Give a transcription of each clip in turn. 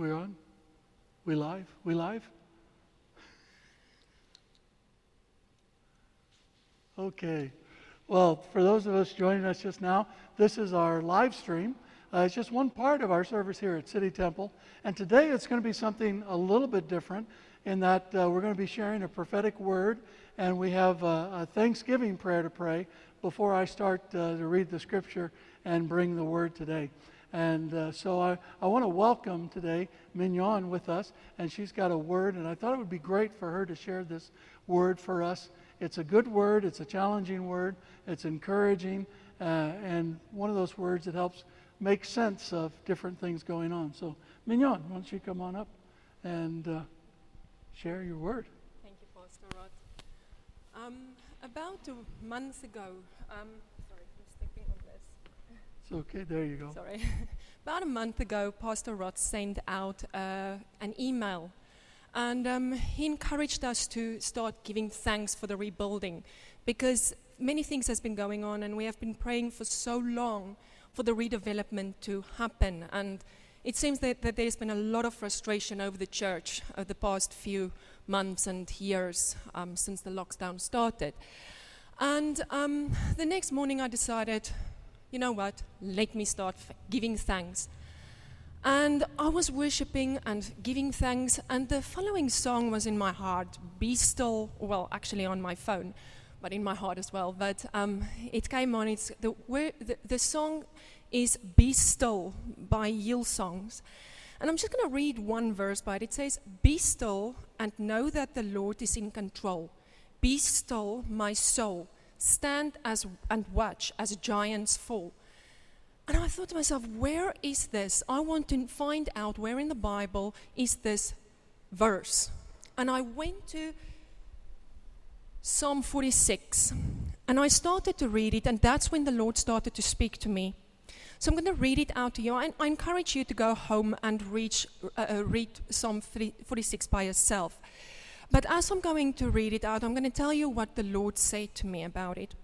We're on? We live? We live? Okay. Well, for those of us joining us just now, this is our live stream. Uh, it's just one part of our service here at City Temple. And today it's going to be something a little bit different in that uh, we're going to be sharing a prophetic word and we have a, a Thanksgiving prayer to pray before I start uh, to read the scripture and bring the word today. And uh, so I, I want to welcome today Mignon with us, and she's got a word, and I thought it would be great for her to share this word for us. It's a good word, it's a challenging word, it's encouraging, uh, and one of those words that helps make sense of different things going on. So, Mignon, why don't you come on up and uh, share your word? Thank you, Pastor Rod. Um, about a month ago, um, sorry, I'm stepping on this. Okay, there you go. Sorry. About a month ago, Pastor Rod sent out uh, an email and um, he encouraged us to start giving thanks for the rebuilding because many things has been going on and we have been praying for so long for the redevelopment to happen. And it seems that, that there's been a lot of frustration over the church over the past few months and years um, since the lockdown started. And um, the next morning I decided you know what? Let me start giving thanks. And I was worshiping and giving thanks, and the following song was in my heart Be Still, well, actually on my phone, but in my heart as well. But um, it came on. It's the, the, the song is Be Still by Hillsongs. And I'm just going to read one verse by it. It says, Be still and know that the Lord is in control. Be still, my soul stand as, and watch as giants fall. And I thought to myself, where is this? I want to find out where in the Bible is this verse. And I went to Psalm 46 and I started to read it, and that's when the Lord started to speak to me. So I'm going to read it out to you. I, I encourage you to go home and reach, uh, uh read Psalm 46 by yourself. But as I'm going to read it out, I'm going to tell you what the Lord said to me about it.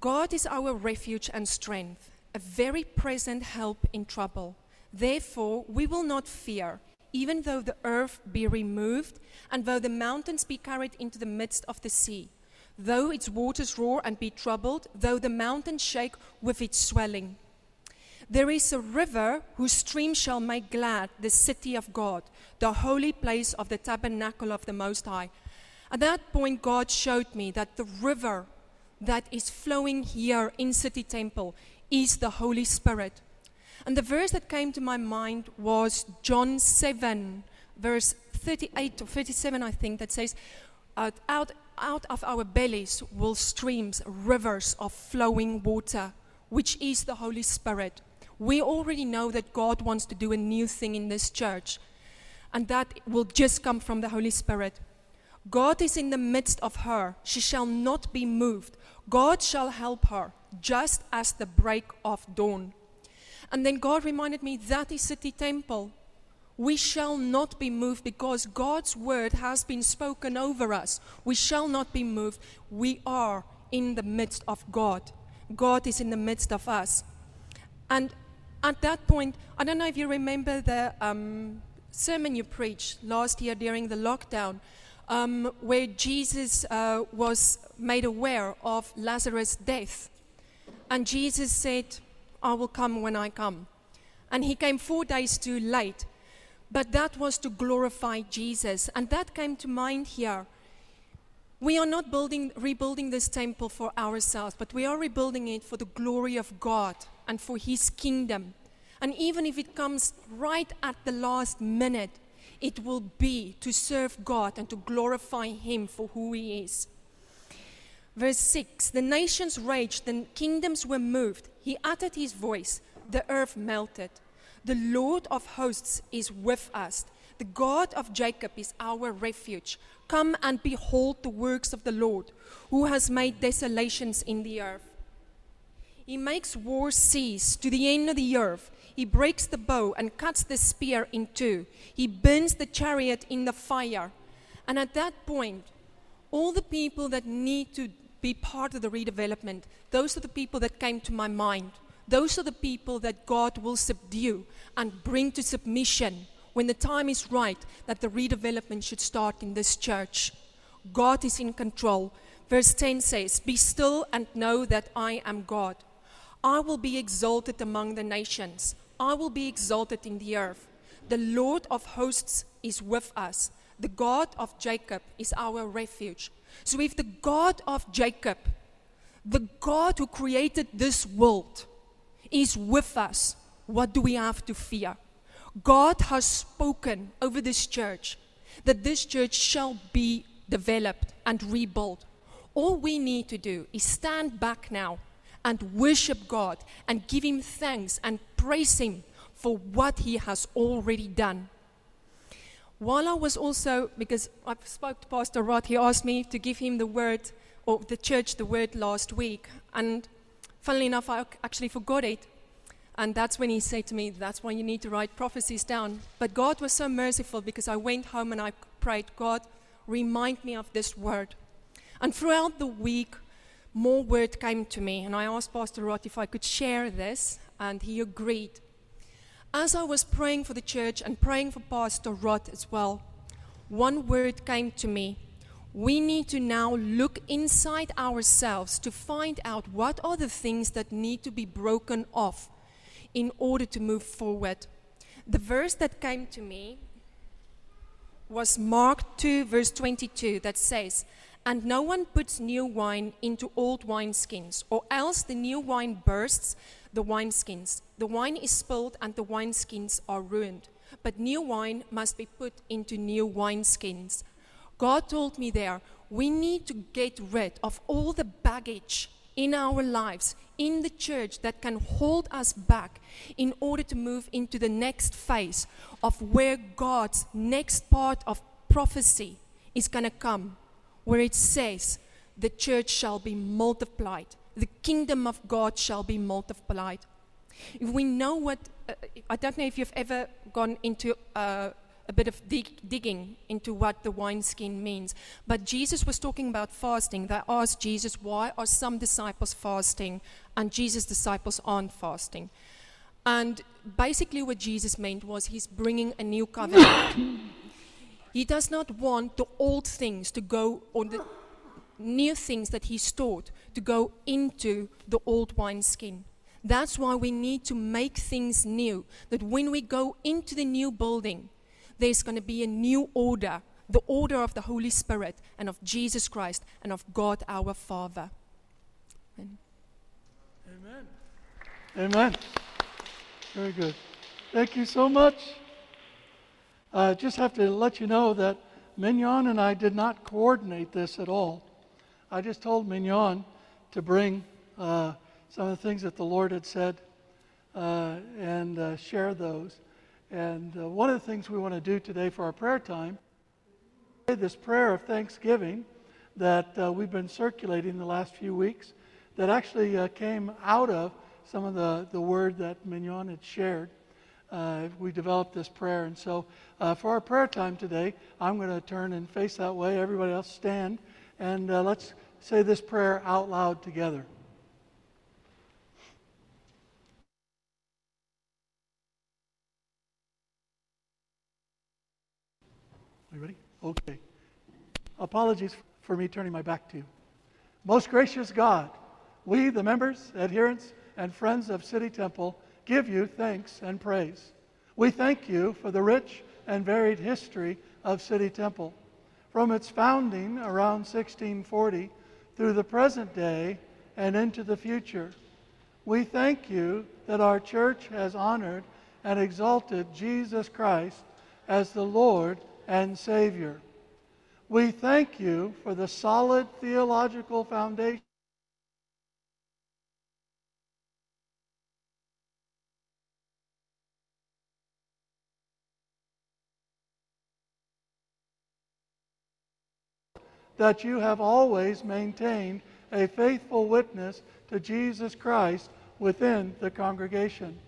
God is our refuge and strength, a very present help in trouble. Therefore, we will not fear, even though the earth be removed, and though the mountains be carried into the midst of the sea, though its waters roar and be troubled, though the mountains shake with its swelling. There is a river whose stream shall make glad the city of God, the holy place of the tabernacle of the Most High. At that point, God showed me that the river that is flowing here in City Temple is the Holy Spirit. And the verse that came to my mind was John 7, verse 38 or 37, I think, that says, out, out, out of our bellies will streams, rivers of flowing water, which is the Holy Spirit. We already know that God wants to do a new thing in this church, and that will just come from the Holy Spirit. God is in the midst of her. She shall not be moved. God shall help her, just as the break of dawn. And then God reminded me that is City Temple. We shall not be moved because God's word has been spoken over us. We shall not be moved. We are in the midst of God. God is in the midst of us. And at that point, I don't know if you remember the um, sermon you preached last year during the lockdown, um, where Jesus uh, was made aware of Lazarus' death. And Jesus said, I will come when I come. And he came four days too late. But that was to glorify Jesus. And that came to mind here. We are not building, rebuilding this temple for ourselves, but we are rebuilding it for the glory of God and for His kingdom. And even if it comes right at the last minute, it will be to serve God and to glorify Him for who He is. Verse 6 The nations raged, the kingdoms were moved. He uttered His voice, the earth melted. The Lord of hosts is with us. The God of Jacob is our refuge. Come and behold the works of the Lord, who has made desolations in the earth. He makes war cease to the end of the earth. He breaks the bow and cuts the spear in two. He burns the chariot in the fire. And at that point, all the people that need to be part of the redevelopment, those are the people that came to my mind. those are the people that God will subdue and bring to submission when the time is right that the redevelopment should start in this church. God is in control. Verse 10 says, Be still and know that I am God. I will be exalted among the nations, I will be exalted in the earth. The Lord of hosts is with us. The God of Jacob is our refuge. So, if the God of Jacob, the God who created this world, is with us, what do we have to fear? God has spoken over this church that this church shall be developed and rebuilt. All we need to do is stand back now and worship God and give Him thanks and praise Him for what He has already done. While I was also, because I spoke to Pastor Rod, he asked me to give him the word, or the church the word last week. And funnily enough, I actually forgot it. And that's when he said to me, That's why you need to write prophecies down. But God was so merciful because I went home and I prayed, God, remind me of this word. And throughout the week, more word came to me. And I asked Pastor Rod if I could share this, and he agreed. As I was praying for the church and praying for Pastor Rod as well, one word came to me. We need to now look inside ourselves to find out what are the things that need to be broken off in order to move forward. The verse that came to me was Mark 2, verse 22, that says, And no one puts new wine into old wineskins, or else the new wine bursts the wineskins. The wine is spilled and the wineskins are ruined. But new wine must be put into new wineskins. God told me there, we need to get rid of all the baggage in our lives, in the church, that can hold us back in order to move into the next phase of where God's next part of prophecy is going to come, where it says, the church shall be multiplied the kingdom of God shall be multiplied. If we know what, uh, I don't know if you've ever gone into uh, a bit of dig- digging into what the wineskin means, but Jesus was talking about fasting. They asked Jesus, why are some disciples fasting and Jesus' disciples aren't fasting? And basically, what Jesus meant was he's bringing a new covenant. He does not want the old things to go or the new things that he's taught to go into the old wineskin. That's why we need to make things new. That when we go into the new building, there's going to be a new order the order of the Holy Spirit and of Jesus Christ and of God our Father. Amen. Amen. Amen. Very good. Thank you so much. Uh, just have to let you know that Mignon and I did not coordinate this at all. I just told Mignon to bring uh, some of the things that the Lord had said uh, and uh, share those. And uh, one of the things we want to do today for our prayer time, Pray this prayer of thanksgiving that uh, we've been circulating the last few weeks, that actually came out of some of the, the word that Mignon had shared. Uh, we developed this prayer. And so uh, for our prayer time today, I'm going to turn and face that way. Everybody else stand. And uh, let's say this prayer out loud together. Are you ready? Okay. Apologies for me turning my back to you. Most gracious God, we, the members, adherents, and friends of City Temple, give you thanks and praise. We thank you for the rich and varied history of City Temple. From its founding around 1640 through the present day and into the future. We thank you that our church has honored and exalted Jesus Christ as the Lord and Savior. We thank you for the solid theological foundation. That you have always maintained a faithful witness to Jesus Christ within the congregation.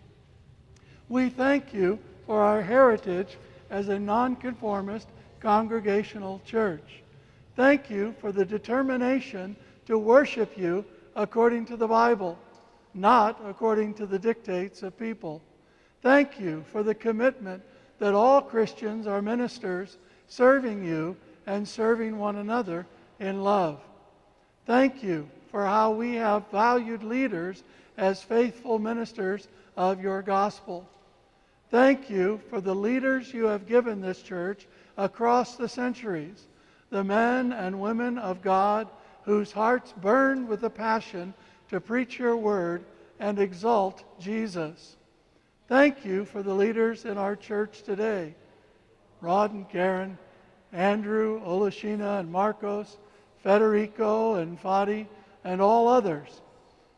We thank you for our heritage as a nonconformist congregational church. Thank you for the determination to worship you according to the Bible. not according to the dictates of people. Thank you for the commitment that all Christians are ministers serving you and serving one another in love. Thank you for how we have valued leaders as faithful ministers of your gospel. Thank you for the leaders you have given this church across the centuries, the men and women of God whose hearts burn with a passion to preach your word and exalt Jesus. Thank you for the leaders in our church today Rod and Karen, Andrew, Olashina, and Marcos, Federico, and Fadi, and all others.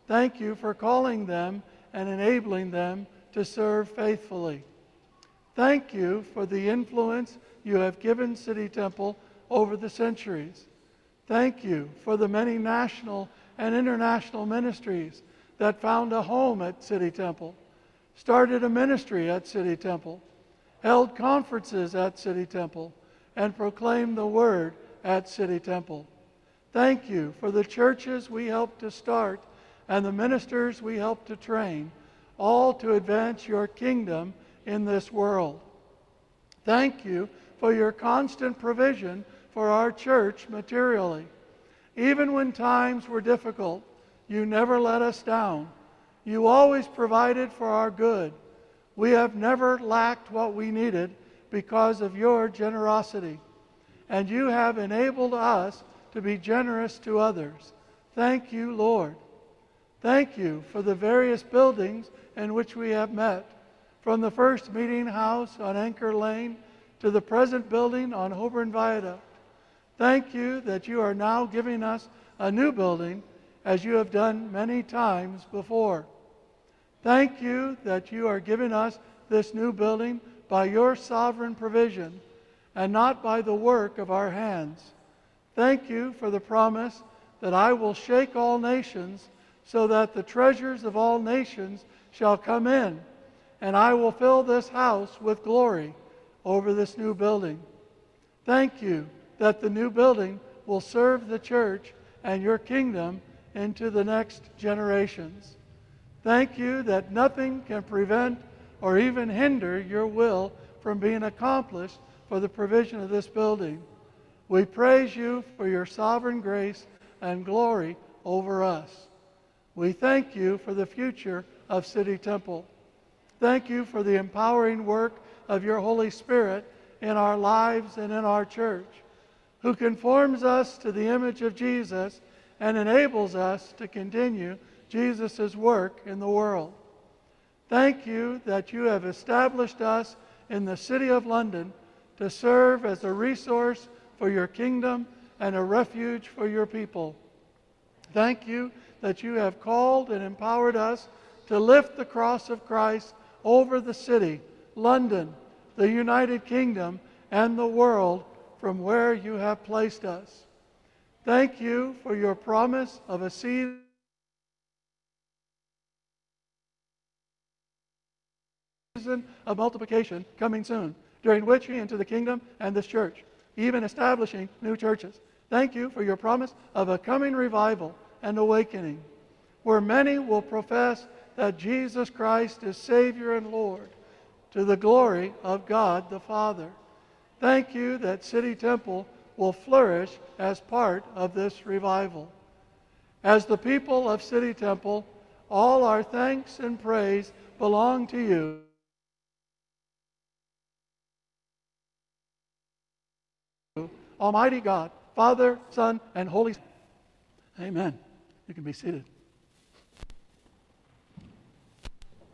Thank you for calling them and enabling them to serve faithfully. Thank you for the influence you have given City Temple over the centuries. Thank you for the many national and international ministries that found a home at City Temple, started a ministry at City Temple, held conferences at City Temple, and proclaim the Word at City Temple. Thank you for the churches we helped to start and the ministers we helped to train, all to advance your kingdom in this world. Thank you for your constant provision for our church materially. Even when times were difficult, you never let us down. You always provided for our good. We have never lacked what we needed because of your generosity. And you have enabled us to be generous to others. Thank you, Lord. Thank you for the various buildings in which we have met, from the first meeting house on Anchor Lane to the present building on Holborn Viaduct. Thank you that you are now giving us a new building as you have done many times before. Thank you that you are giving us this new building by your sovereign provision and not by the work of our hands. Thank you for the promise that I will shake all nations so that the treasures of all nations shall come in, and I will fill this house with glory over this new building. Thank you that the new building will serve the church and your kingdom into the next generations. Thank you that nothing can prevent or even hinder your will from being accomplished for the provision of this building. We praise you for your sovereign grace and glory over us. We thank you for the future of City Temple. Thank you for the empowering work of your Holy Spirit in our lives and in our church, who conforms us to the image of Jesus and enables us to continue Jesus' work in the world. Thank you that you have established us in the City of London to serve as a resource for your kingdom and a refuge for your people. Thank you that you have called and empowered us to lift the cross of Christ over the city, London, the United Kingdom, and the world from where you have placed us. Thank you for your promise of a season of multiplication coming soon, during which we enter the kingdom and this church, even establishing new churches. Thank you for your promise of a coming revival and awakening, where many will profess that Jesus Christ is Savior and Lord, to the glory of God the Father. Thank you that City Temple will flourish as part of this revival. As the people of City Temple, all our thanks and praise belong to you. Almighty God, Father, Son, and Holy Spirit. Amen. You can be seated.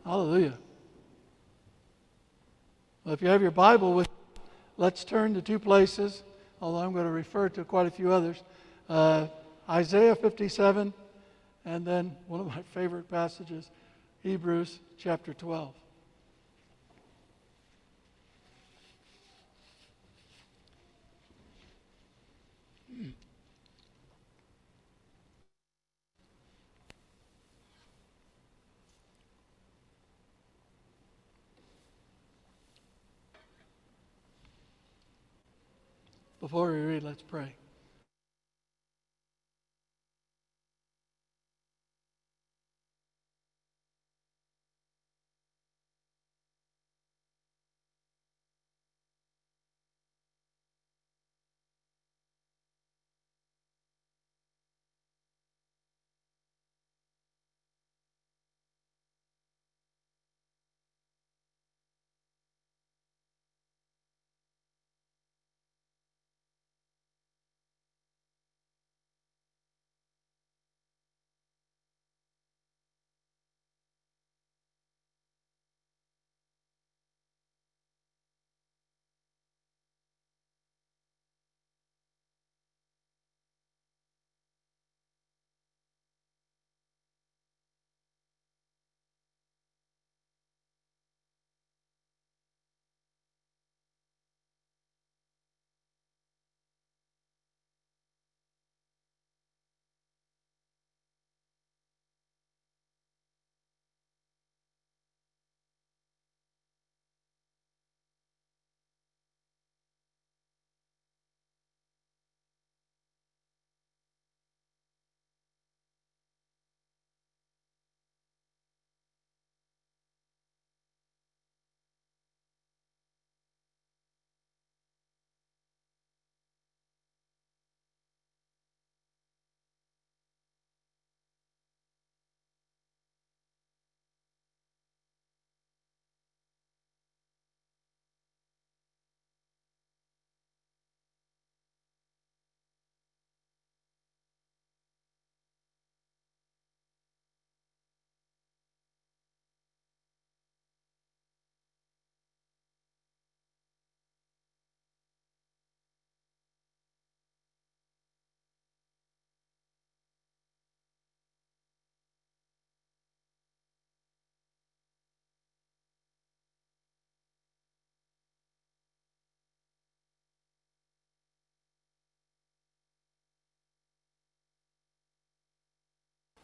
Hallelujah. Well, if you have your Bible with let's turn to two places although I'm going to refer to quite a few others. Uh, Isaiah 57, and then one of my favorite passages, Hebrews chapter 12. Before we read, let's pray.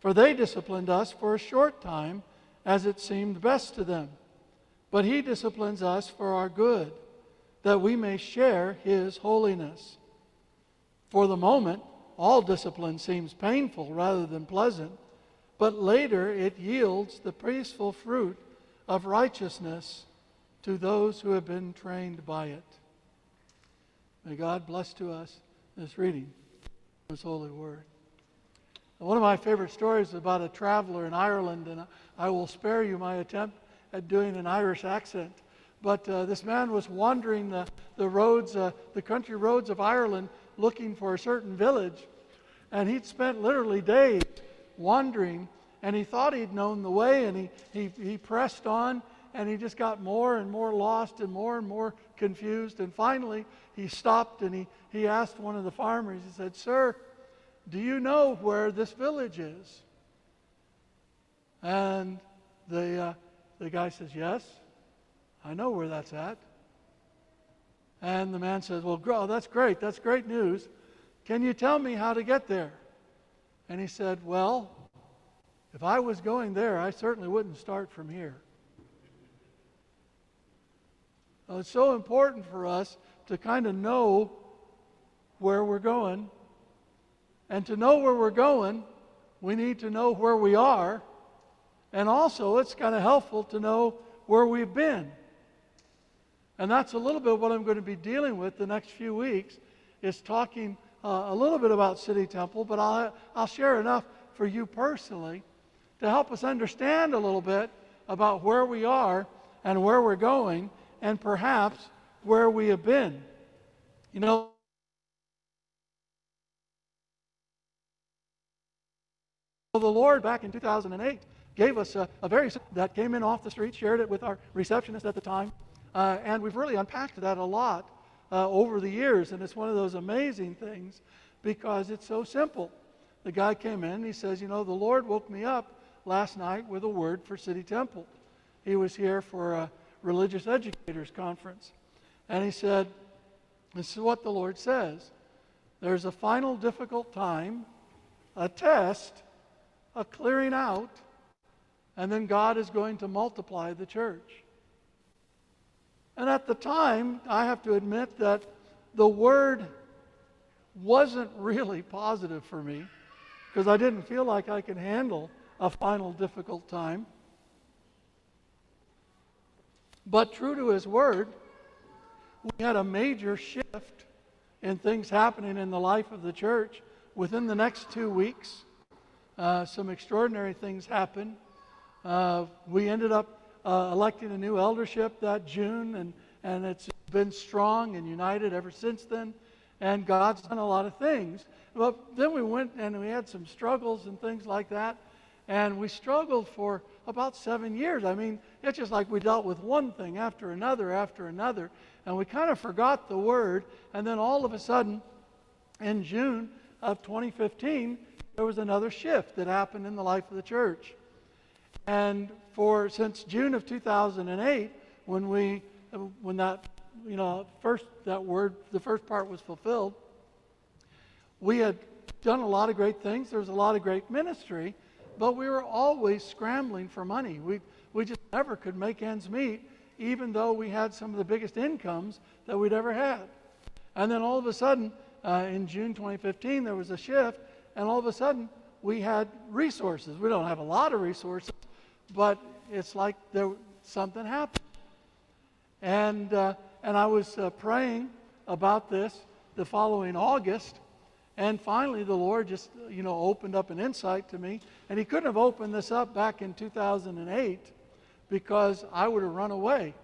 For they disciplined us for a short time, as it seemed best to them. But he disciplines us for our good, that we may share his holiness. For the moment, all discipline seems painful rather than pleasant, but later it yields the peaceful fruit of righteousness to those who have been trained by it. May God bless to us this reading of His holy word. One of my favorite stories is about a traveler in Ireland, and I will spare you my attempt at doing an Irish accent. But uh, this man was wandering the, the roads, uh, the country roads of Ireland, looking for a certain village. And he'd spent literally days wandering, and he thought he'd known the way, and he, he, he pressed on, and he just got more and more lost and more and more confused. And finally, he stopped and he, he asked one of the farmers, he said, Sir, do you know where this village is? And the, uh, the guy says, Yes, I know where that's at. And the man says, Well, oh, that's great. That's great news. Can you tell me how to get there? And he said, Well, if I was going there, I certainly wouldn't start from here. It's so important for us to kind of know where we're going and to know where we're going, we need to know where we are. And also, it's kind of helpful to know where we've been. And that's a little bit what I'm going to be dealing with the next few weeks, is talking uh, a little bit about City Temple, but I'll, I'll share enough for you personally to help us understand a little bit about where we are and where we're going, and perhaps where we have been. You know, the Lord, back in 2008, gave us a, a very that came in off the street, shared it with our receptionist at the time, uh, and we've really unpacked that a lot uh, over the years. And it's one of those amazing things because it's so simple. The guy came in, he says, You know, the Lord woke me up last night with a word for City Temple. He was here for a religious educators conference. And he said, This is what the Lord says. There's a final difficult time, a test a clearing out, and then God is going to multiply the church. And at the time, I have to admit that the word wasn't really positive for me because I didn't feel like I could handle a final difficult time. But true to his word, we had a major shift in things happening in the life of the church within the next two weeks uh, some extraordinary things happened. Uh, we ended up uh, electing a new eldership that June, and, and it's been strong and united ever since then. And God's done a lot of things. But then we went and we had some struggles and things like that. And we struggled for about seven years. I mean, it's just like we dealt with one thing after another after another. And we kind of forgot the word. And then all of a sudden, in June of 2015, there was another shift that happened in the life of the church. And for since June of 2008, when we when that you know first that word the first part was fulfilled, we had done a lot of great things. There was a lot of great ministry, but we were always scrambling for money. We we just never could make ends meet, even though we had some of the biggest incomes that we'd ever had. And then all of a sudden, uh, in June 2015, there was a shift, and all of a sudden, we had resources. We don't have a lot of resources, but it's like there something happened. And uh, and I was uh, praying about this the following August, and finally the Lord just you know opened up an insight to me, and He couldn't have opened this up back in 2008 because I would have run away.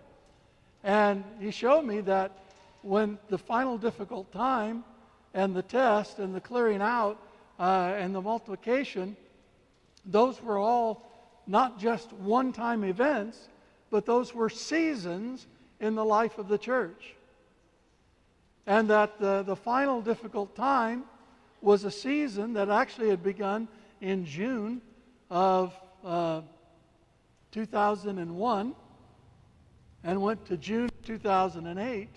And He showed me that when the final difficult time and the test and the clearing out uh, and the multiplication, those were all not just one time events, but those were seasons in the life of the church. And that the, the final difficult time was a season that actually had begun in June of uh, 2001 and went to June 2008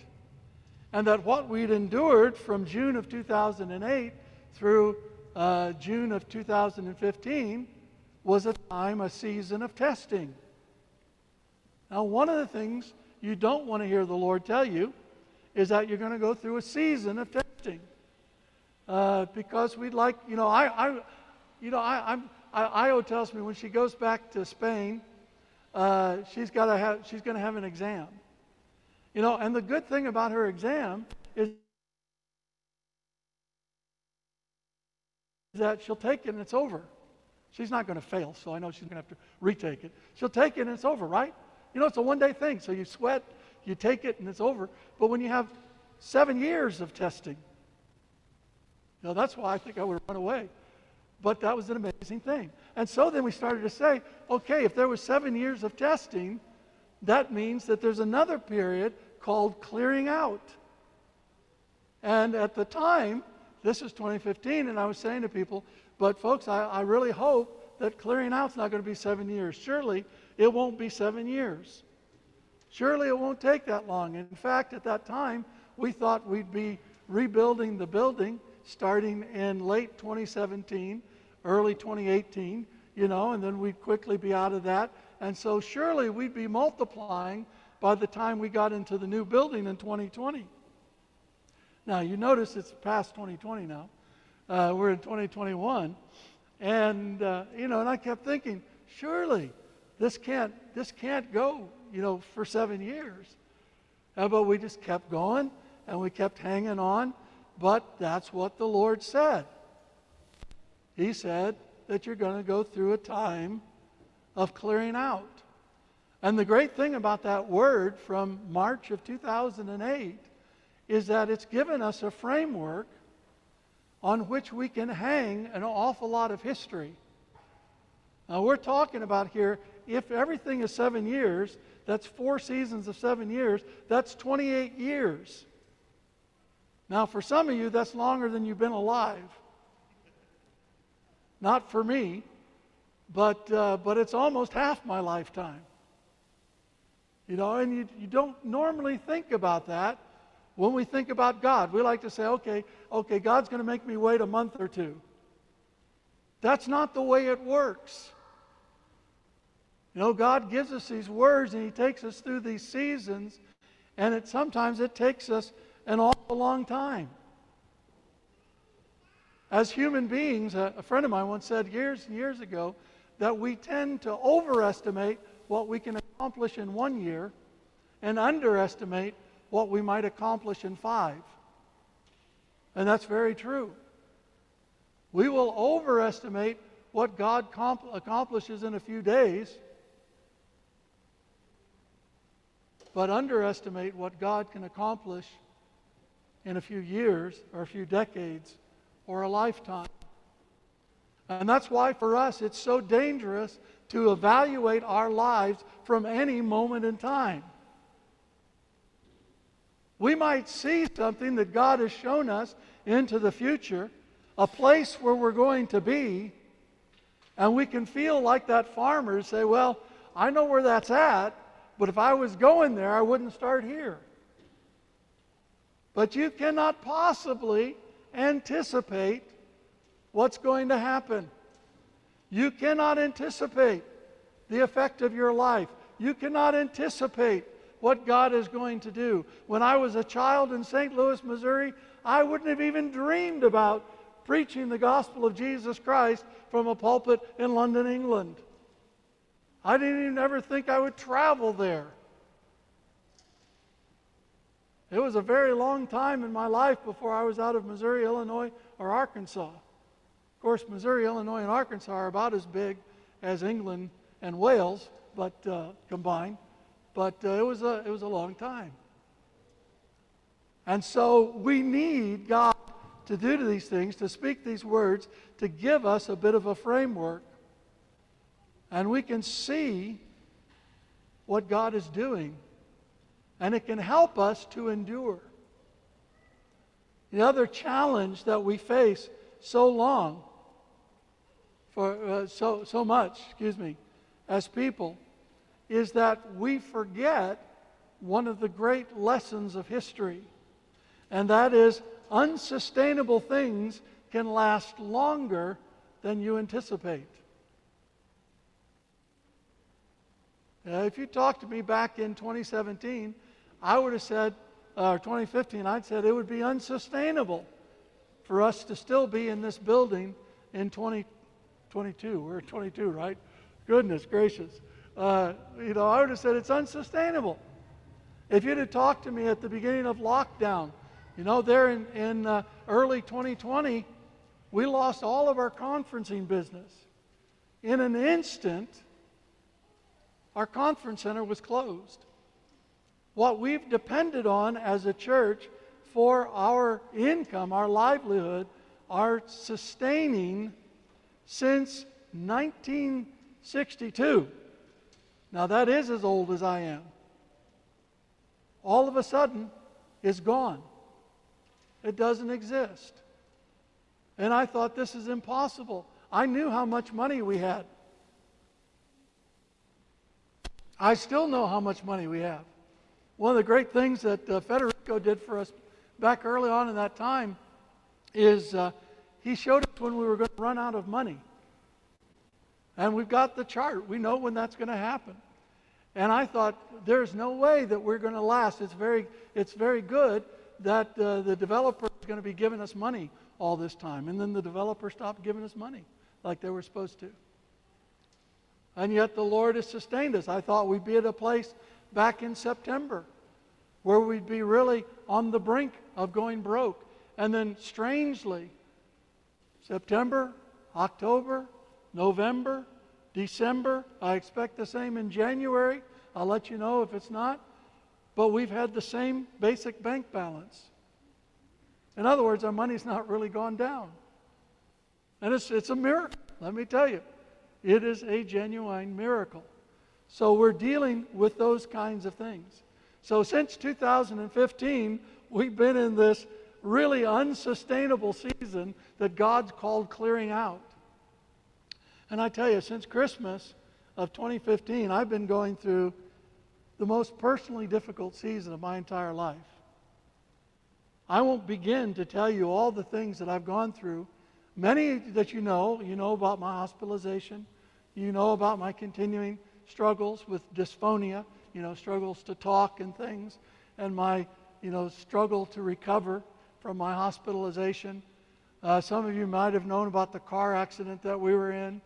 and that what we'd endured from June of 2008 through uh, June of 2015 was a time, a season of testing. Now, one of the things you don't want to hear the Lord tell you is that you're going to go through a season of testing. Uh, because we'd like, you know, I, I you know, I, I'm, I, Io tells me when she goes back to Spain, uh, she's got to have, she's going to have an exam. You know, and the good thing about her exam is that she'll take it and it's over. She's not going to fail, so I know she's going to have to retake it. She'll take it and it's over, right? You know, it's a one day thing. So you sweat, you take it, and it's over. But when you have seven years of testing, you know, that's why I think I would run away. But that was an amazing thing. And so then we started to say, okay, if there was seven years of testing, that means that there's another period called clearing out. And at the time, this is 2015, and I was saying to people, but folks, I, I really hope that clearing out's not going to be seven years. Surely it won't be seven years. Surely it won't take that long. In fact, at that time, we thought we'd be rebuilding the building starting in late 2017, early 2018, you know, and then we'd quickly be out of that. And so surely we'd be multiplying by the time we got into the new building in 2020. Now, you notice it's past 2020 now. Uh, we're in 2021. And, uh, you know, and I kept thinking, surely this can't, this can't go, you know, for seven years. Uh, but we just kept going and we kept hanging on. But that's what the Lord said. He said that you're going to go through a time of clearing out. And the great thing about that word from March of 2008 is that it's given us a framework on which we can hang an awful lot of history. Now, we're talking about here, if everything is seven years, that's four seasons of seven years, that's 28 years. Now, for some of you, that's longer than you've been alive. Not for me, but, uh, but it's almost half my lifetime. You know, and you, you don't normally think about that when we think about God. We like to say, okay, okay, God's going to make me wait a month or two. That's not the way it works. You know, God gives us these words and He takes us through these seasons, and it, sometimes it takes us an awful long time. As human beings, a, a friend of mine once said years and years ago that we tend to overestimate what we can accomplish in one year and underestimate what we might accomplish in five. And that's very true. We will overestimate what God comp- accomplishes in a few days, but underestimate what God can accomplish in a few years or a few decades or a lifetime. And that's why for us it's so dangerous to evaluate our lives from any moment in time. We might see something that God has shown us into the future, a place where we're going to be, and we can feel like that farmer say, Well, I know where that's at, but if I was going there, I wouldn't start here. But you cannot possibly anticipate what's going to happen. You cannot anticipate the effect of your life. You cannot anticipate what God is going to do. When I was a child in St. Louis, Missouri, I wouldn't have even dreamed about preaching the gospel of Jesus Christ from a pulpit in London, England. I didn't even ever think I would travel there. It was a very long time in my life before I was out of Missouri, Illinois, or Arkansas. Of course, Missouri, Illinois, and Arkansas are about as big as England and Wales, but uh, combined. But uh, it was a it was a long time. And so we need God to do these things, to speak these words, to give us a bit of a framework. And we can see what God is doing. And it can help us to endure. The other challenge that we face so long, for uh, so, so much, excuse me, as people, is that we forget one of the great lessons of history and that is unsustainable things can last longer than you anticipate. Uh, if you talked to me back in 2017, I would have said, or uh, 2015, I'd said it would be unsustainable for us to still be in this building in 2022. We're 22, right? Goodness gracious. Uh, you know, I would have said it's unsustainable. If you'd have talked to me at the beginning of lockdown, you know, there in, in uh, early 2020, we lost all of our conferencing business. In an instant, our conference center was closed. What we've depended on as a church for our income, our livelihood, our sustaining since 1962. Now, that is as old as I am. All of a sudden, it's gone. It doesn't exist. And I thought this is impossible. I knew how much money we had. I still know how much money we have. One of the great things that uh, Federico did for us back early on in that time is uh, he showed us when we were going to run out of money. And we've got the chart. We know when that's going to happen. And I thought, there's no way that we're going to last. It's very, it's very good that uh, the developer is going to be giving us money all this time. And then the developer stopped giving us money like they were supposed to. And yet the Lord has sustained us. I thought we'd be at a place back in September where we'd be really on the brink of going broke. And then strangely, September, October, November, December, I expect the same in January. I'll let you know if it's not but we've had the same basic bank balance. In other words, our money's not really gone down. And it's, it's a miracle, let me tell you. It is a genuine miracle. So we're dealing with those kinds of things. So since 2015, we've been in this really unsustainable season that God's called clearing out. And I tell you, since Christmas of 2015, I've been going through the most personally difficult season of my entire life. I won't begin to tell you all the things that I've gone through. Many that you know, you know about my hospitalization, you know about my continuing struggles with dysphonia, you know, struggles to talk and things, and my, you know, struggle to recover from my hospitalization. Uh, some of you might have known about the car accident that we were in.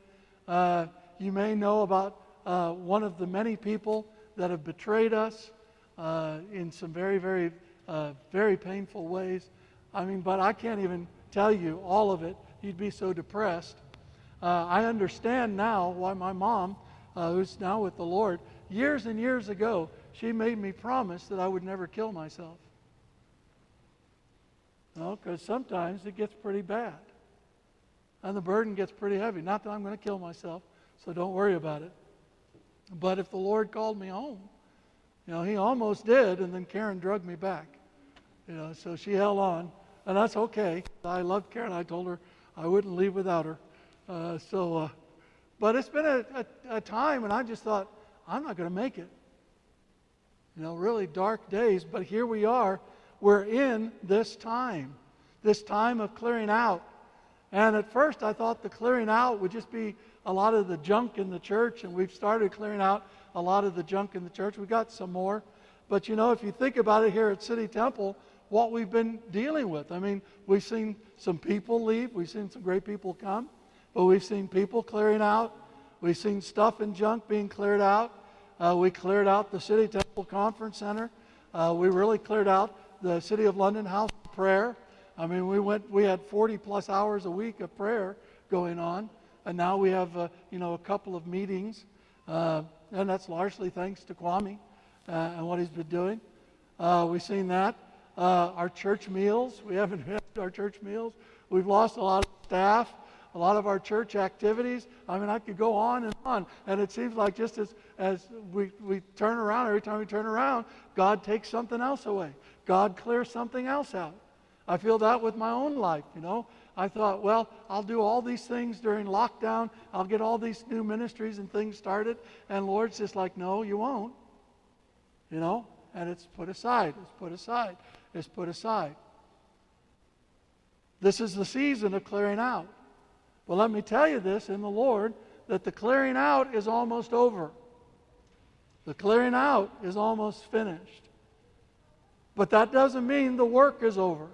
Uh, you may know about uh, one of the many people that have betrayed us uh, in some very, very, uh, very painful ways. I mean, but I can't even tell you all of it. You'd be so depressed. Uh, I understand now why my mom, uh, who's now with the Lord, years and years ago, she made me promise that I would never kill myself. No, because sometimes it gets pretty bad. And the burden gets pretty heavy. Not that I'm going to kill myself, so don't worry about it. But if the Lord called me home, you know, He almost did, and then Karen drugged me back. You know, so she held on, and that's okay. I loved Karen. I told her I wouldn't leave without her. Uh, so, uh, but it's been a, a, a time, and I just thought, I'm not going to make it. You know, really dark days, but here we are. We're in this time, this time of clearing out. And at first, I thought the clearing out would just be a lot of the junk in the church, and we've started clearing out a lot of the junk in the church. We got some more. But you know, if you think about it here at City Temple, what we've been dealing with. I mean, we've seen some people leave, we've seen some great people come, but we've seen people clearing out, we've seen stuff and junk being cleared out. Uh, we cleared out the City Temple Conference Center. Uh, we really cleared out the City of London House of Prayer. I mean, we went, we had 40 plus hours a week of prayer going on, and now we have, uh, you know, a couple of meetings, uh, and that's largely thanks to Kwame uh, and what he's been doing. Uh, we've seen that. Uh, our church meals, we haven't had our church meals. We've lost a lot of staff, a lot of our church activities. I mean, I could go on and on, and it seems like just as, as we, we turn around, every time we turn around, God takes something else away. God clears something else out. I feel that with my own life, you know. I thought, well, I'll do all these things during lockdown. I'll get all these new ministries and things started. And Lord's just like, no, you won't. You know? And it's put aside. It's put aside. It's put aside. This is the season of clearing out. But let me tell you this in the Lord that the clearing out is almost over. The clearing out is almost finished. But that doesn't mean the work is over.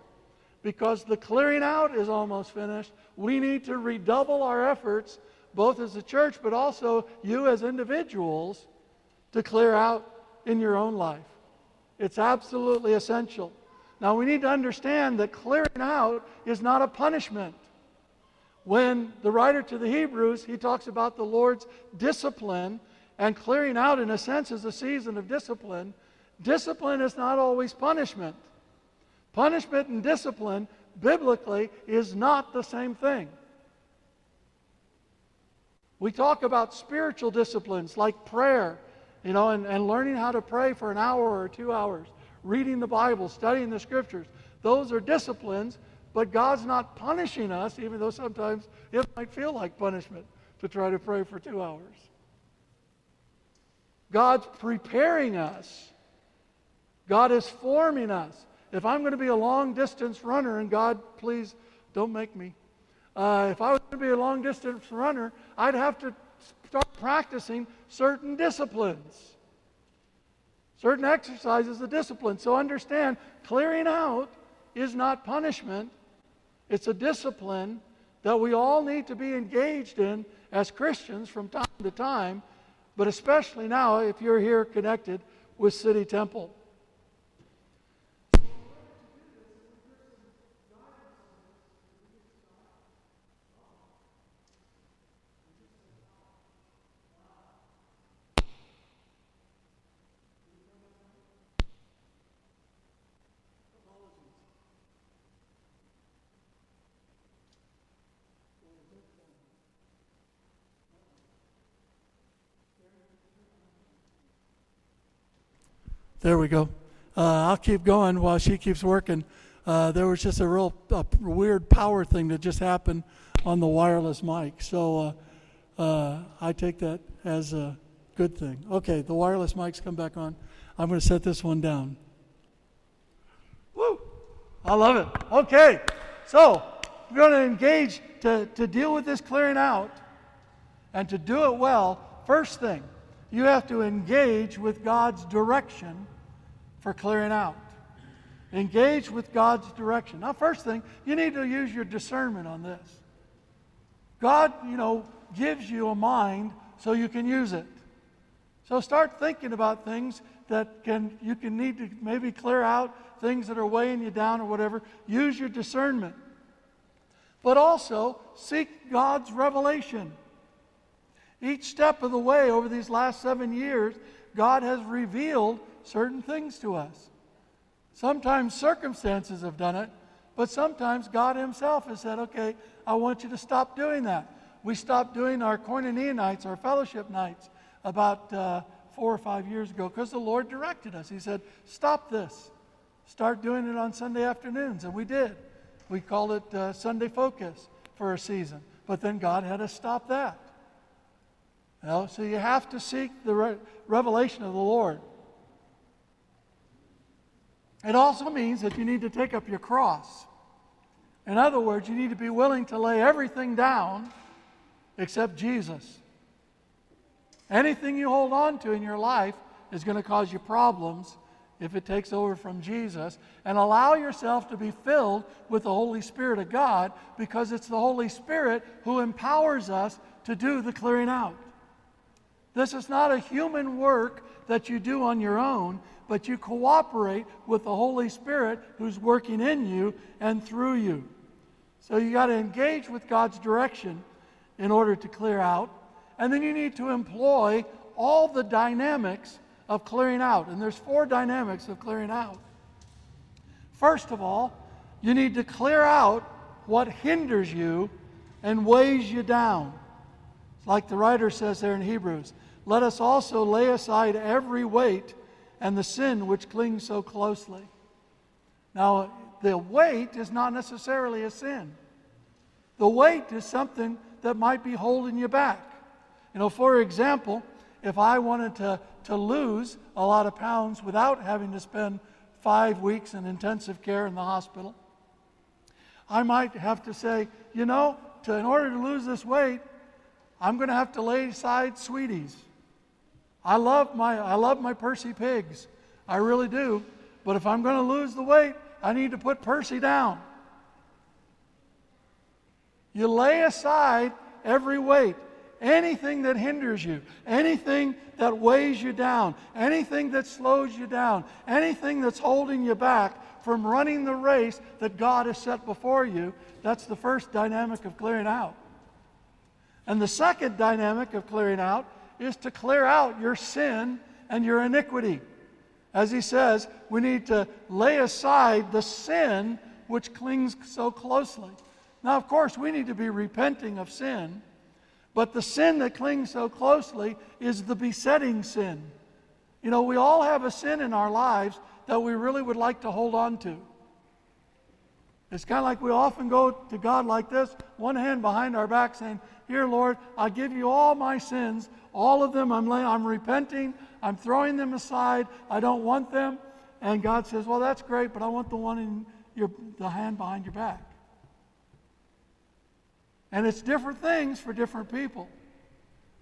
Because the clearing out is almost finished, we need to redouble our efforts, both as a church, but also you as individuals, to clear out in your own life. It's absolutely essential. Now, we need to understand that clearing out is not a punishment. When the writer to the Hebrews, he talks about the Lord's discipline, and clearing out, in a sense, is a season of discipline. Discipline is not always punishment. Punishment and discipline, biblically, is not the same thing. We talk about spiritual disciplines like prayer, you know, and, and learning how to pray for an hour or two hours, reading the Bible, studying the scriptures. Those are disciplines, but God's not punishing us, even though sometimes it might feel like punishment to try to pray for two hours. God's preparing us. God is forming us. If I'm going to be a long distance runner, and God, please don't make me. Uh, if I was going to be a long distance runner, I'd have to start practicing certain disciplines, certain exercises of discipline. So understand, clearing out is not punishment, it's a discipline that we all need to be engaged in as Christians from time to time, but especially now if you're here connected with City Temple. There we go. Uh, I'll keep going while she keeps working. Uh, there was just a real a weird power thing that just happened on the wireless mic. So uh, uh, I take that as a good thing. Okay, the wireless mics come back on. I'm going to set this one down. Woo! I love it. Okay, so we're going to engage to, to deal with this clearing out and to do it well. First thing, you have to engage with God's direction for clearing out. Engage with God's direction. Now, first thing, you need to use your discernment on this. God, you know, gives you a mind so you can use it. So start thinking about things that can you can need to maybe clear out things that are weighing you down or whatever. Use your discernment. But also seek God's revelation. Each step of the way over these last seven years, God has revealed certain things to us. Sometimes circumstances have done it, but sometimes God Himself has said, okay, I want you to stop doing that. We stopped doing our koinonia nights, our fellowship nights, about uh, four or five years ago because the Lord directed us. He said, stop this. Start doing it on Sunday afternoons. And we did. We called it uh, Sunday Focus for a season. But then God had us stop that. You so you have to seek the re- revelation of the Lord. It also means that you need to take up your cross. In other words, you need to be willing to lay everything down except Jesus. Anything you hold on to in your life is going to cause you problems if it takes over from Jesus, and allow yourself to be filled with the Holy Spirit of God because it's the Holy Spirit who empowers us to do the clearing out. This is not a human work that you do on your own, but you cooperate with the Holy Spirit who's working in you and through you. So you got to engage with God's direction in order to clear out. And then you need to employ all the dynamics of clearing out. And there's four dynamics of clearing out. First of all, you need to clear out what hinders you and weighs you down. It's like the writer says there in Hebrews let us also lay aside every weight and the sin which clings so closely. Now, the weight is not necessarily a sin. The weight is something that might be holding you back. You know, for example, if I wanted to, to lose a lot of pounds without having to spend five weeks in intensive care in the hospital, I might have to say, you know, to, in order to lose this weight, I'm going to have to lay aside sweeties. I love my, I love my Percy pigs. I really do. But if I'm going to lose the weight, I need to put Percy down. You lay aside every weight, anything that hinders you, anything that weighs you down, anything that slows you down, anything that's holding you back from running the race that God has set before you. That's the first dynamic of clearing out. And the second dynamic of clearing out is to clear out your sin and your iniquity. As he says, we need to lay aside the sin which clings so closely. Now, of course, we need to be repenting of sin, but the sin that clings so closely is the besetting sin. You know, we all have a sin in our lives that we really would like to hold on to. It's kind of like we often go to God like this, one hand behind our back, saying, Here, Lord, I give you all my sins. All of them, I'm, laying, I'm repenting. I'm throwing them aside. I don't want them. And God says, Well, that's great, but I want the one in your, the hand behind your back. And it's different things for different people.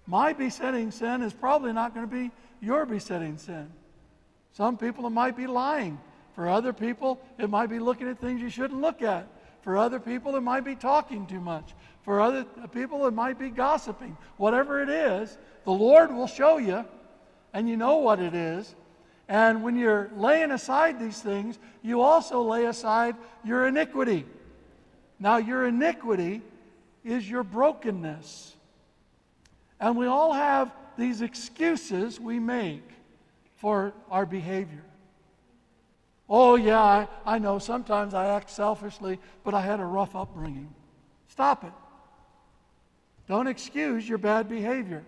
My besetting sin is probably not going to be your besetting sin. Some people, it might be lying. For other people, it might be looking at things you shouldn't look at. For other people, it might be talking too much. For other people, it might be gossiping. Whatever it is, the Lord will show you, and you know what it is. And when you're laying aside these things, you also lay aside your iniquity. Now, your iniquity is your brokenness. And we all have these excuses we make for our behavior. Oh, yeah, I, I know sometimes I act selfishly, but I had a rough upbringing. Stop it. Don't excuse your bad behavior.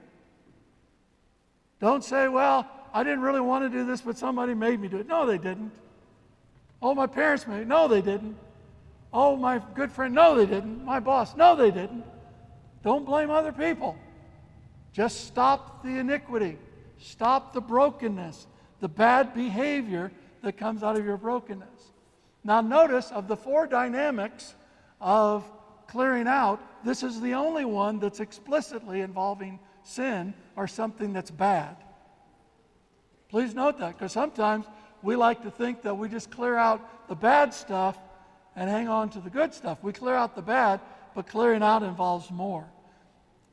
Don't say, well, I didn't really want to do this, but somebody made me do it. No, they didn't. Oh, my parents made No, they didn't. Oh, my good friend. No, they didn't. My boss. No, they didn't. Don't blame other people. Just stop the iniquity. Stop the brokenness, the bad behavior that comes out of your brokenness. Now, notice of the four dynamics of clearing out, this is the only one that's explicitly involving sin or something that's bad. Please note that because sometimes we like to think that we just clear out the bad stuff and hang on to the good stuff. We clear out the bad, but clearing out involves more.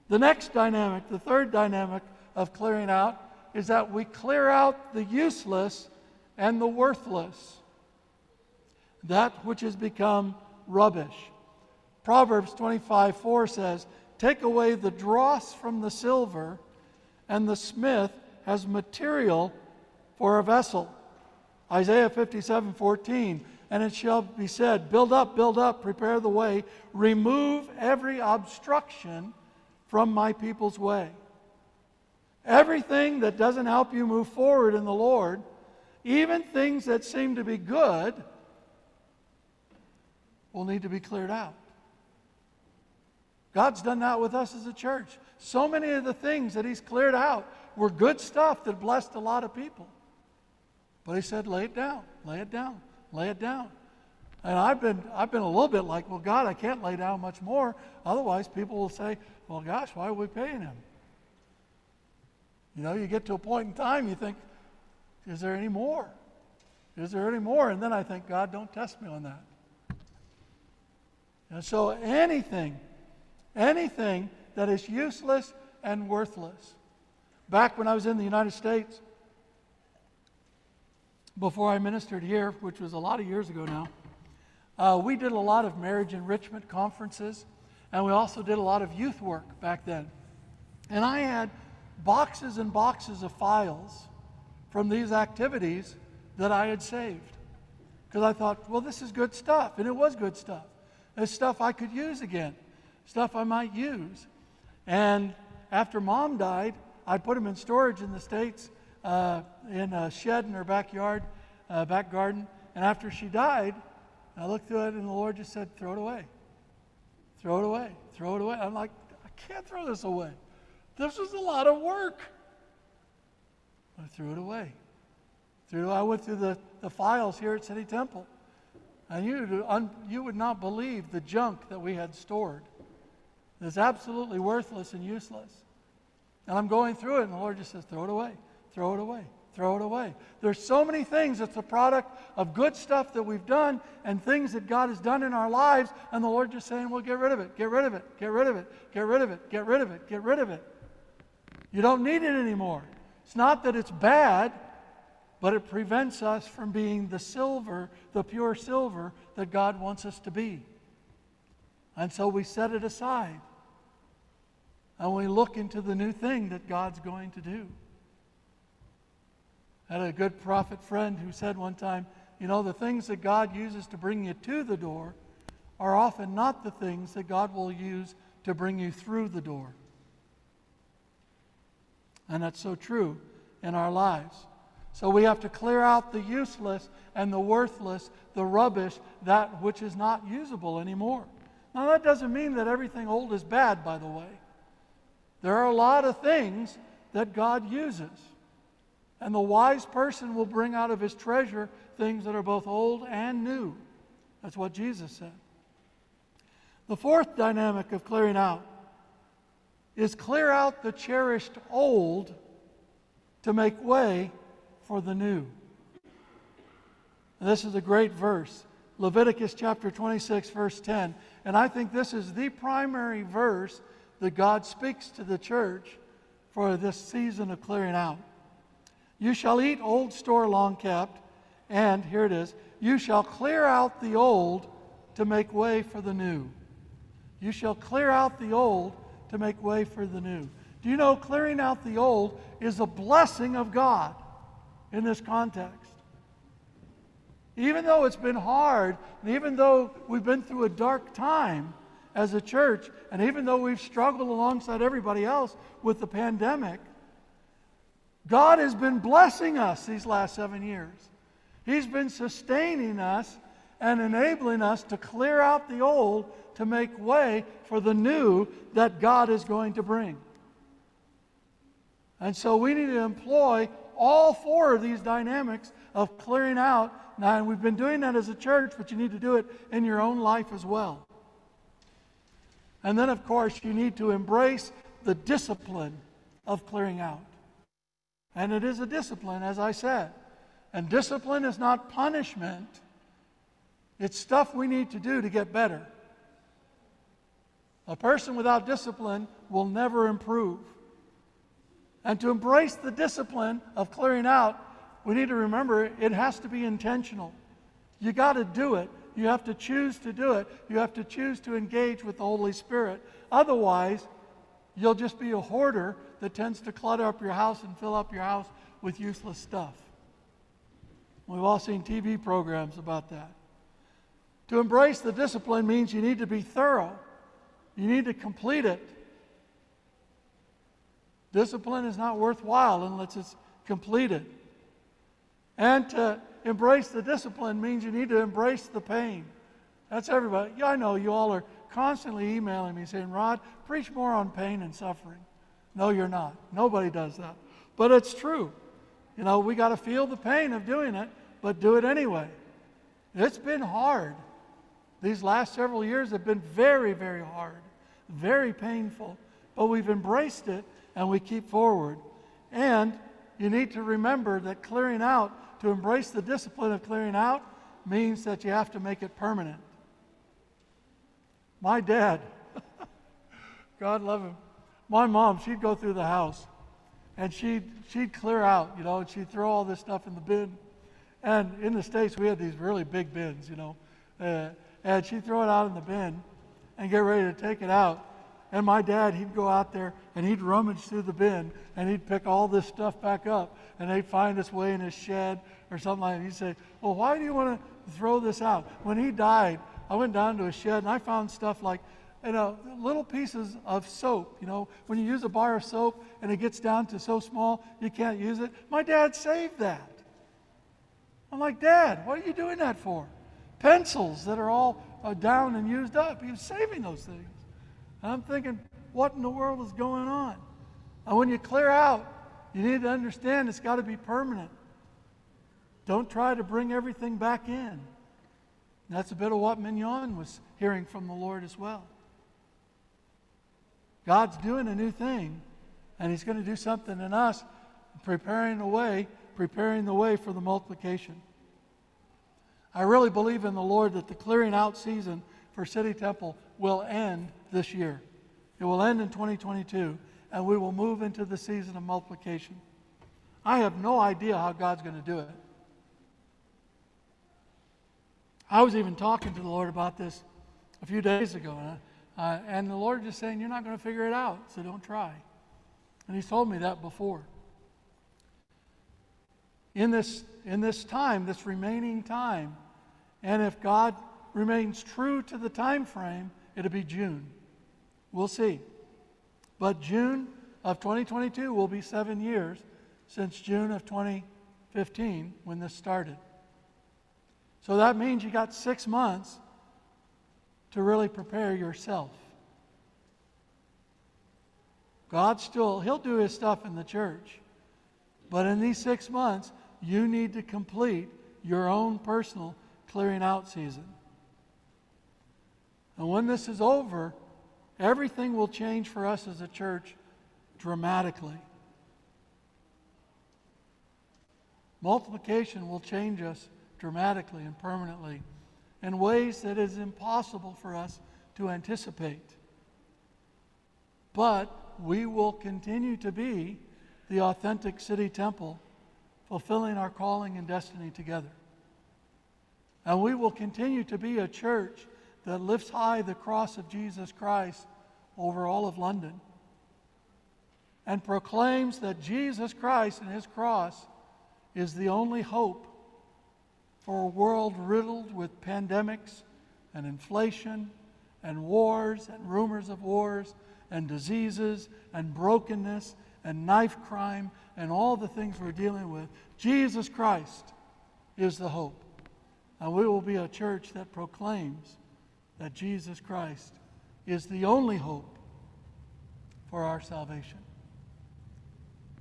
The next dynamic, the third dynamic of clearing out, is that we clear out the useless and the worthless, that which has become rubbish. Proverbs 25 4 says, Take away the dross from the silver, and the smith has material for a vessel. Isaiah 57 14, and it shall be said, Build up, build up, prepare the way, remove every obstruction from my people's way. Everything that doesn't help you move forward in the Lord, even things that seem to be good, will need to be cleared out. God's done that with us as a church. So many of the things that He's cleared out were good stuff that blessed a lot of people. But He said, lay it down, lay it down, lay it down. And I've been, I've been a little bit like, well, God, I can't lay down much more. Otherwise, people will say, well, gosh, why are we paying Him? You know, you get to a point in time, you think, is there any more? Is there any more? And then I think, God, don't test me on that. And so anything, anything that is useless and worthless. Back when I was in the United States, before I ministered here, which was a lot of years ago now, uh, we did a lot of marriage enrichment conferences, and we also did a lot of youth work back then. And I had boxes and boxes of files from these activities that I had saved. Because I thought, well, this is good stuff. And it was good stuff. It's stuff I could use again, stuff I might use. And after mom died, I put them in storage in the States uh, in a shed in her backyard, uh, back garden. And after she died, I looked through it and the Lord just said, throw it away. Throw it away. Throw it away. I'm like, I can't throw this away. This was a lot of work. I threw it away. Through, I went through the, the files here at City Temple. And you, un, you would not believe the junk that we had stored. It's absolutely worthless and useless. And I'm going through it, and the Lord just says, throw it away, throw it away, throw it away. There's so many things that's a product of good stuff that we've done and things that God has done in our lives, and the Lord just saying, well, get rid of it, get rid of it, get rid of it, get rid of it, get rid of it, get rid of it. You don't need it anymore. It's not that it's bad, but it prevents us from being the silver, the pure silver that God wants us to be. And so we set it aside. And we look into the new thing that God's going to do. I had a good prophet friend who said one time, you know, the things that God uses to bring you to the door are often not the things that God will use to bring you through the door. And that's so true in our lives. So we have to clear out the useless and the worthless, the rubbish, that which is not usable anymore. Now, that doesn't mean that everything old is bad, by the way. There are a lot of things that God uses. And the wise person will bring out of his treasure things that are both old and new. That's what Jesus said. The fourth dynamic of clearing out is clear out the cherished old to make way for the new. And this is a great verse. Leviticus chapter 26, verse 10. And I think this is the primary verse that God speaks to the church for this season of clearing out. You shall eat old store long kept, and here it is, you shall clear out the old to make way for the new. You shall clear out the old to make way for the new. Do you know clearing out the old is a blessing of God in this context? Even though it's been hard, and even though we've been through a dark time as a church, and even though we've struggled alongside everybody else with the pandemic, God has been blessing us these last seven years. He's been sustaining us and enabling us to clear out the old to make way for the new that God is going to bring. And so we need to employ all four of these dynamics of clearing out. Now, and we've been doing that as a church, but you need to do it in your own life as well. And then, of course, you need to embrace the discipline of clearing out. And it is a discipline, as I said. And discipline is not punishment, it's stuff we need to do to get better. A person without discipline will never improve. And to embrace the discipline of clearing out, we need to remember it has to be intentional. You got to do it. You have to choose to do it. You have to choose to engage with the Holy Spirit. Otherwise, you'll just be a hoarder that tends to clutter up your house and fill up your house with useless stuff. We've all seen TV programs about that. To embrace the discipline means you need to be thorough, you need to complete it. Discipline is not worthwhile unless it's completed. And to embrace the discipline means you need to embrace the pain. That's everybody. Yeah, I know you all are constantly emailing me saying, Rod, preach more on pain and suffering. No, you're not. Nobody does that. But it's true. You know, we got to feel the pain of doing it, but do it anyway. It's been hard. These last several years have been very, very hard, very painful, but we've embraced it and we keep forward. And you need to remember that clearing out to embrace the discipline of clearing out means that you have to make it permanent. My dad, God love him, my mom, she'd go through the house and she'd, she'd clear out, you know, and she'd throw all this stuff in the bin. And in the States, we had these really big bins, you know. Uh, and she'd throw it out in the bin and get ready to take it out. And my dad, he'd go out there and he'd rummage through the bin and he'd pick all this stuff back up and they'd find its way in his shed or something like that. He'd say, Well, why do you want to throw this out? When he died, I went down to his shed and I found stuff like you know, little pieces of soap. You know, when you use a bar of soap and it gets down to so small you can't use it. My dad saved that. I'm like, Dad, what are you doing that for? Pencils that are all uh, down and used up. He was saving those things. And I'm thinking, what in the world is going on? And when you clear out, you need to understand it's got to be permanent. Don't try to bring everything back in. And that's a bit of what Mignon was hearing from the Lord as well. God's doing a new thing, and He's going to do something in us, preparing the way, preparing the way for the multiplication. I really believe in the Lord that the clearing out season for City Temple will end this year. It will end in 2022, and we will move into the season of multiplication. I have no idea how God's going to do it. I was even talking to the Lord about this a few days ago, and, uh, and the Lord just saying, You're not going to figure it out, so don't try. And He's told me that before. In this, in this time, this remaining time, and if God remains true to the time frame, it'll be June. We'll see. But June of 2022 will be seven years since June of 2015 when this started. So that means you got six months to really prepare yourself. God still, He'll do His stuff in the church. But in these six months, you need to complete your own personal clearing out season. And when this is over, everything will change for us as a church dramatically. Multiplication will change us dramatically and permanently in ways that is impossible for us to anticipate. But we will continue to be the authentic city temple, fulfilling our calling and destiny together. And we will continue to be a church that lifts high the cross of Jesus Christ over all of London and proclaims that Jesus Christ and his cross is the only hope for a world riddled with pandemics and inflation and wars and rumors of wars and diseases and brokenness and knife crime and all the things we're dealing with. Jesus Christ is the hope. And we will be a church that proclaims that Jesus Christ is the only hope for our salvation.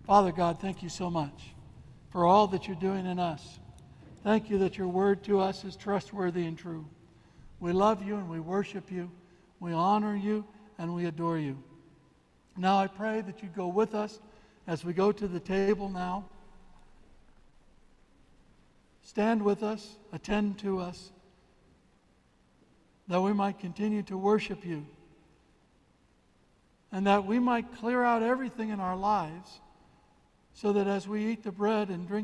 Father God, thank you so much for all that you're doing in us. Thank you that your word to us is trustworthy and true. We love you and we worship you. We honor you and we adore you. Now I pray that you go with us as we go to the table now. Stand with us, attend to us, that we might continue to worship you, and that we might clear out everything in our lives so that as we eat the bread and drink